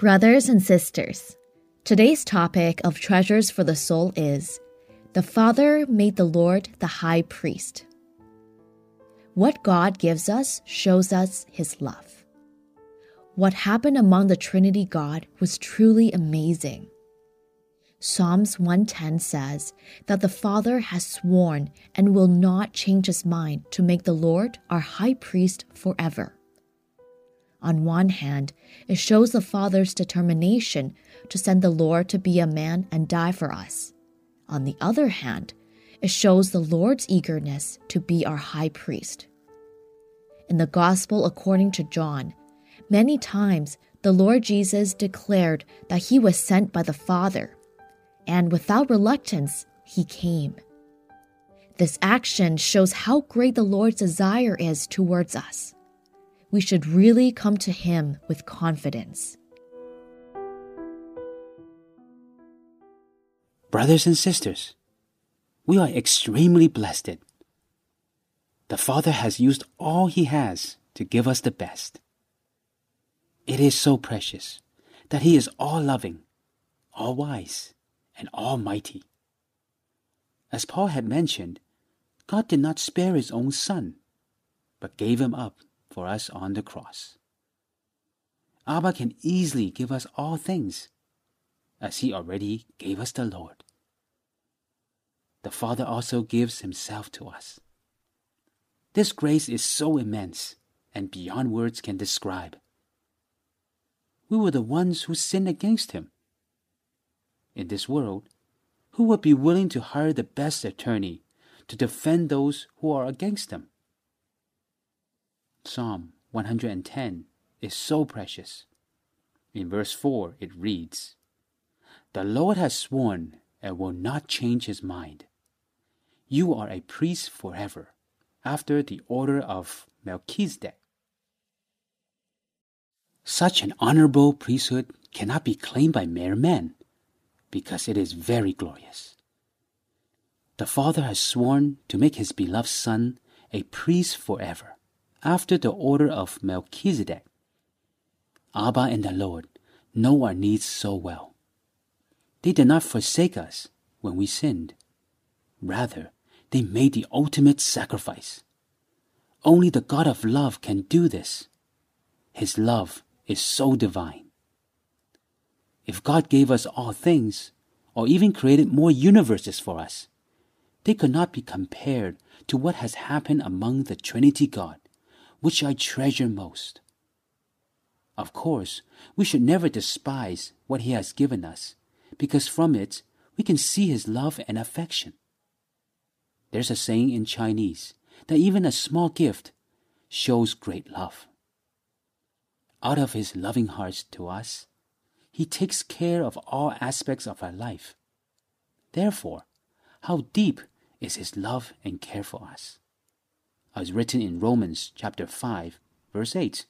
Brothers and sisters, today's topic of treasures for the soul is the Father made the Lord the high priest. What God gives us shows us his love. What happened among the Trinity God was truly amazing. Psalms 110 says that the Father has sworn and will not change his mind to make the Lord our high priest forever. On one hand, it shows the Father's determination to send the Lord to be a man and die for us. On the other hand, it shows the Lord's eagerness to be our high priest. In the Gospel according to John, many times the Lord Jesus declared that he was sent by the Father and without reluctance, he came. This action shows how great the Lord's desire is towards us. We should really come to him with confidence. Brothers and sisters, we are extremely blessed. The Father has used all He has to give us the best. It is so precious that He is all loving, all wise, and Almighty. As Paul had mentioned, God did not spare his own Son, but gave him up for us on the cross. Abba can easily give us all things, as he already gave us the Lord. The Father also gives himself to us. This grace is so immense and beyond words can describe. We were the ones who sinned against him in this world, who would be willing to hire the best attorney to defend those who are against them? Psalm 110 is so precious. In verse 4, it reads The Lord has sworn and will not change his mind. You are a priest forever, after the order of Melchizedek. Such an honorable priesthood cannot be claimed by mere men because it is very glorious. The Father has sworn to make his beloved Son a priest forever, after the order of Melchizedek. Abba and the Lord know our needs so well. They did not forsake us when we sinned. Rather, they made the ultimate sacrifice. Only the God of love can do this. His love is so divine. If God gave us all things, or even created more universes for us, they could not be compared to what has happened among the Trinity God, which I treasure most. Of course, we should never despise what He has given us, because from it we can see His love and affection. There's a saying in Chinese that even a small gift shows great love. Out of His loving heart to us, he takes care of all aspects of our life. Therefore, how deep is His love and care for us? As written in Romans chapter 5, verse 8.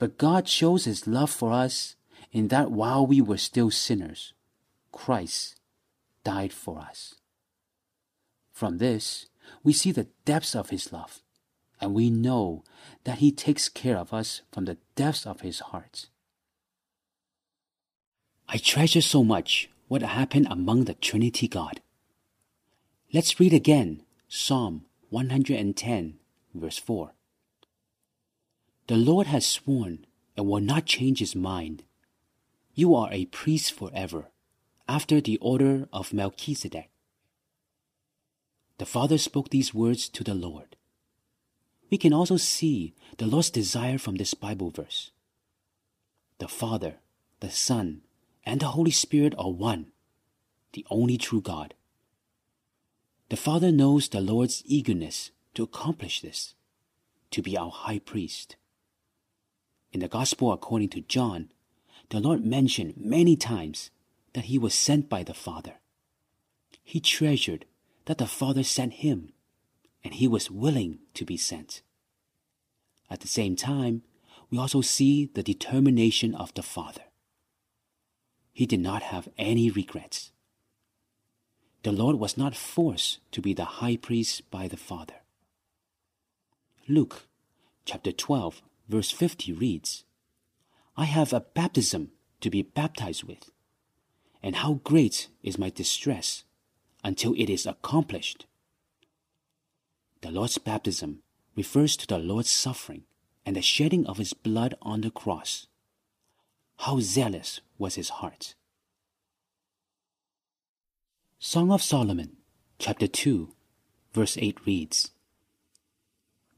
But God shows His love for us in that while we were still sinners, Christ died for us. From this, we see the depths of His love, and we know that He takes care of us from the depths of His heart. I treasure so much what happened among the Trinity God. Let's read again Psalm 110, verse 4. The Lord has sworn and will not change his mind. You are a priest forever, after the order of Melchizedek. The Father spoke these words to the Lord. We can also see the Lord's desire from this Bible verse. The Father, the Son, and the Holy Spirit are one, the only true God. The Father knows the Lord's eagerness to accomplish this, to be our high priest. In the Gospel according to John, the Lord mentioned many times that he was sent by the Father. He treasured that the Father sent him, and he was willing to be sent. At the same time, we also see the determination of the Father he did not have any regrets. The Lord was not forced to be the high priest by the Father. Luke chapter 12, verse 50 reads, I have a baptism to be baptized with. And how great is my distress until it is accomplished. The Lord's baptism refers to the Lord's suffering and the shedding of his blood on the cross. How zealous was his heart! Song of Solomon, chapter 2, verse 8 reads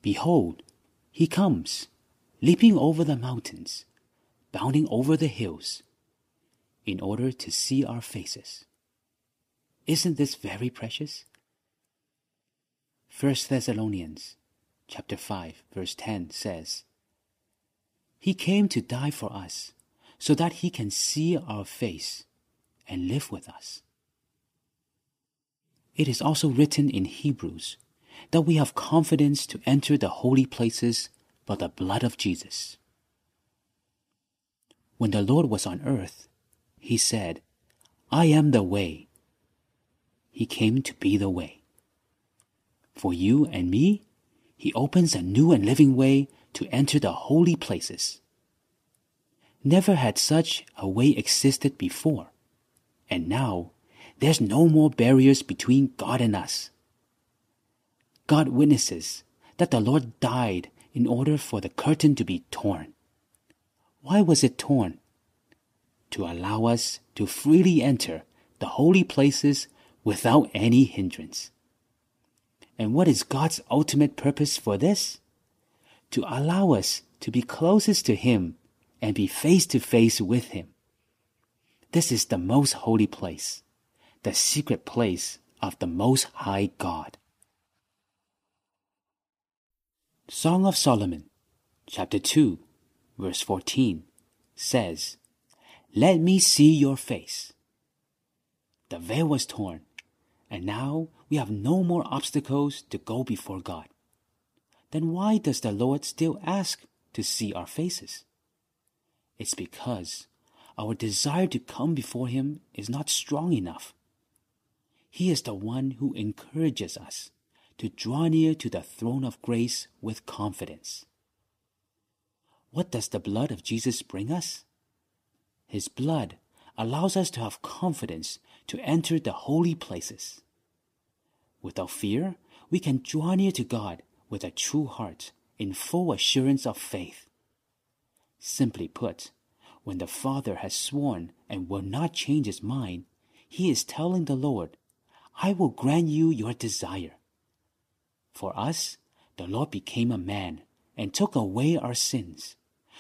Behold, he comes, leaping over the mountains, bounding over the hills, in order to see our faces. Isn't this very precious? 1 Thessalonians chapter 5 verse 10 says, He came to die for us so that he can see our face and live with us. It is also written in Hebrews that we have confidence to enter the holy places by the blood of Jesus. When the Lord was on earth, he said, I am the way. He came to be the way. For you and me, he opens a new and living way to enter the holy places. Never had such a way existed before, and now there's no more barriers between God and us. God witnesses that the Lord died in order for the curtain to be torn. Why was it torn? To allow us to freely enter the holy places without any hindrance. And what is God's ultimate purpose for this? To allow us to be closest to Him and be face to face with Him. This is the most holy place the secret place of the Most High God. Song of Solomon, chapter 2, verse 14, says, Let me see your face. The veil was torn, and now we have no more obstacles to go before God. Then why does the Lord still ask to see our faces? It's because our desire to come before Him is not strong enough. He is the one who encourages us to draw near to the throne of grace with confidence. What does the blood of Jesus bring us? His blood allows us to have confidence to enter the holy places. Without fear, we can draw near to God with a true heart in full assurance of faith. Simply put, when the Father has sworn and will not change his mind, he is telling the Lord I will grant you your desire. For us, the Lord became a man and took away our sins,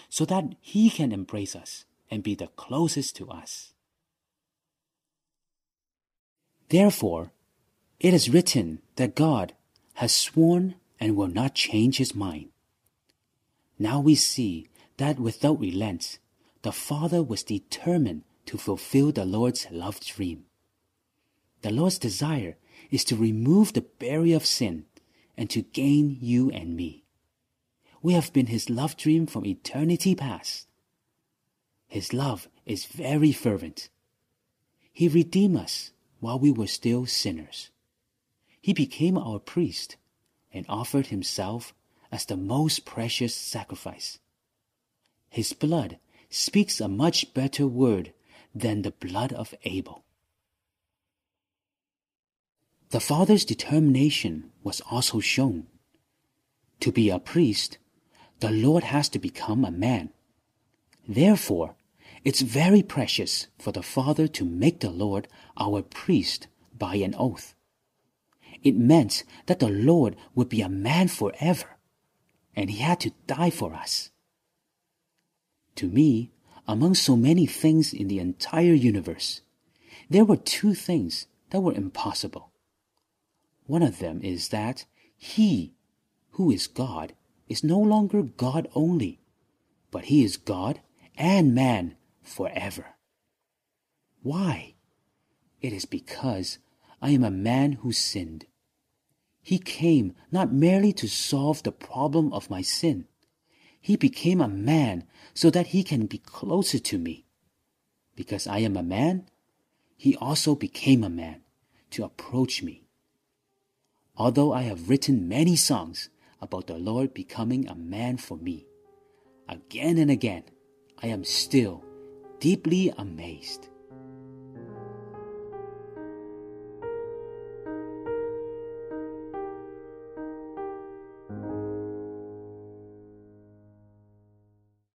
so that he can embrace us and be the closest to us. Therefore, it is written that God has sworn and will not change his mind. Now we see that without relent, the Father was determined to fulfill the Lord's love dream. The Lord's desire is to remove the barrier of sin and to gain you and me. We have been His love dream from eternity past. His love is very fervent. He redeemed us while we were still sinners. He became our priest and offered himself as the most precious sacrifice. His blood speaks a much better word than the blood of Abel. The father's determination was also shown. To be a priest, the Lord has to become a man. Therefore, it's very precious for the Father to make the Lord our priest by an oath. It meant that the Lord would be a man forever, and he had to die for us. To me, among so many things in the entire universe, there were two things that were impossible. One of them is that He, who is God, is no longer God only, but He is God and man forever. Why? It is because I am a man who sinned. He came not merely to solve the problem of my sin. He became a man so that he can be closer to me. Because I am a man, he also became a man to approach me. Although I have written many songs about the Lord becoming a man for me, again and again, I am still deeply amazed.